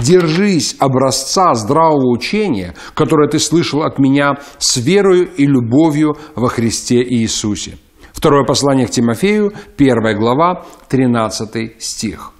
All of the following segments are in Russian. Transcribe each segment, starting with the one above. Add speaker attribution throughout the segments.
Speaker 1: Держись образца здравого учения, которое ты слышал от меня с верою и любовью во Христе Иисусе. Второе послание к Тимофею, первая глава, 13 стих.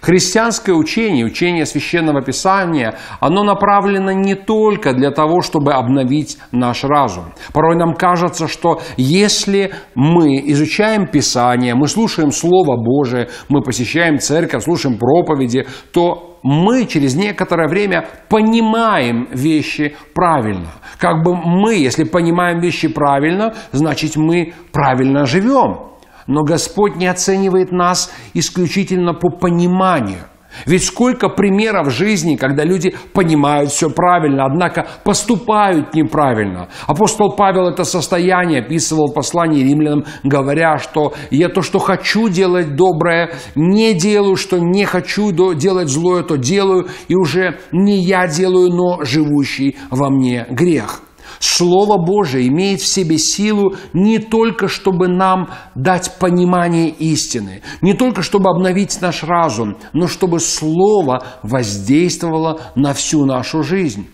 Speaker 1: Христианское учение, учение священного писания, оно направлено не только для того, чтобы обновить наш разум. Порой нам кажется, что если мы изучаем Писание, мы слушаем Слово Божие, мы посещаем церковь, слушаем проповеди, то мы через некоторое время понимаем вещи правильно. Как бы мы, если понимаем вещи правильно, значит мы правильно живем. Но Господь не оценивает нас исключительно по пониманию. Ведь сколько примеров жизни, когда люди понимают все правильно, однако поступают неправильно. Апостол Павел это состояние описывал в послании римлянам, говоря, что я то, что хочу делать доброе, не делаю, что не хочу делать злое, то делаю, и уже не я делаю, но живущий во мне грех. Слово Божие имеет в себе силу не только, чтобы нам дать понимание истины, не только, чтобы обновить наш разум, но чтобы Слово воздействовало на всю нашу жизнь.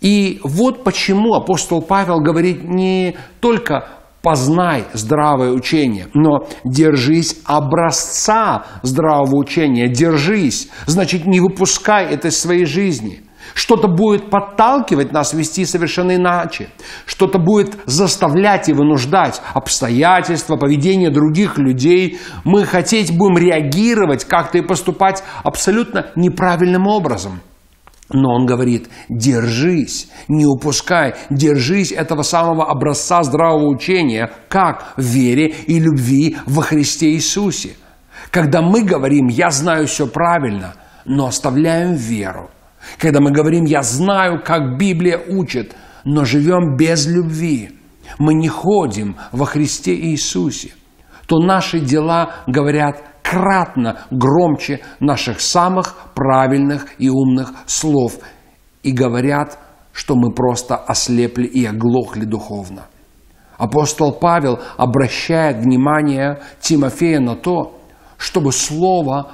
Speaker 1: И вот почему апостол Павел говорит не только познай здравое учение, но держись образца здравого учения, держись, значит, не выпускай это из своей жизни – что-то будет подталкивать нас вести совершенно иначе. Что-то будет заставлять и вынуждать обстоятельства, поведение других людей. Мы хотеть будем реагировать как-то и поступать абсолютно неправильным образом. Но он говорит, держись, не упускай, держись этого самого образца здравого учения, как в вере и любви во Христе Иисусе. Когда мы говорим, я знаю все правильно, но оставляем веру – когда мы говорим «я знаю, как Библия учит», но живем без любви, мы не ходим во Христе Иисусе, то наши дела говорят кратно громче наших самых правильных и умных слов и говорят, что мы просто ослепли и оглохли духовно. Апостол Павел обращает внимание Тимофея на то, чтобы Слово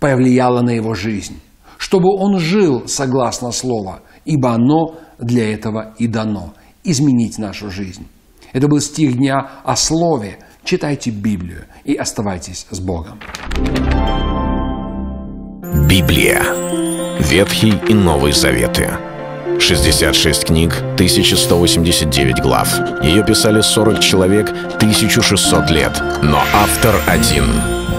Speaker 1: повлияло на его жизнь чтобы он жил согласно Слова, ибо оно для этого и дано – изменить нашу жизнь. Это был стих дня о Слове. Читайте Библию и оставайтесь с Богом.
Speaker 2: Библия. Ветхий и Новый Заветы. 66 книг, 1189 глав. Ее писали 40 человек, 1600 лет. Но автор один –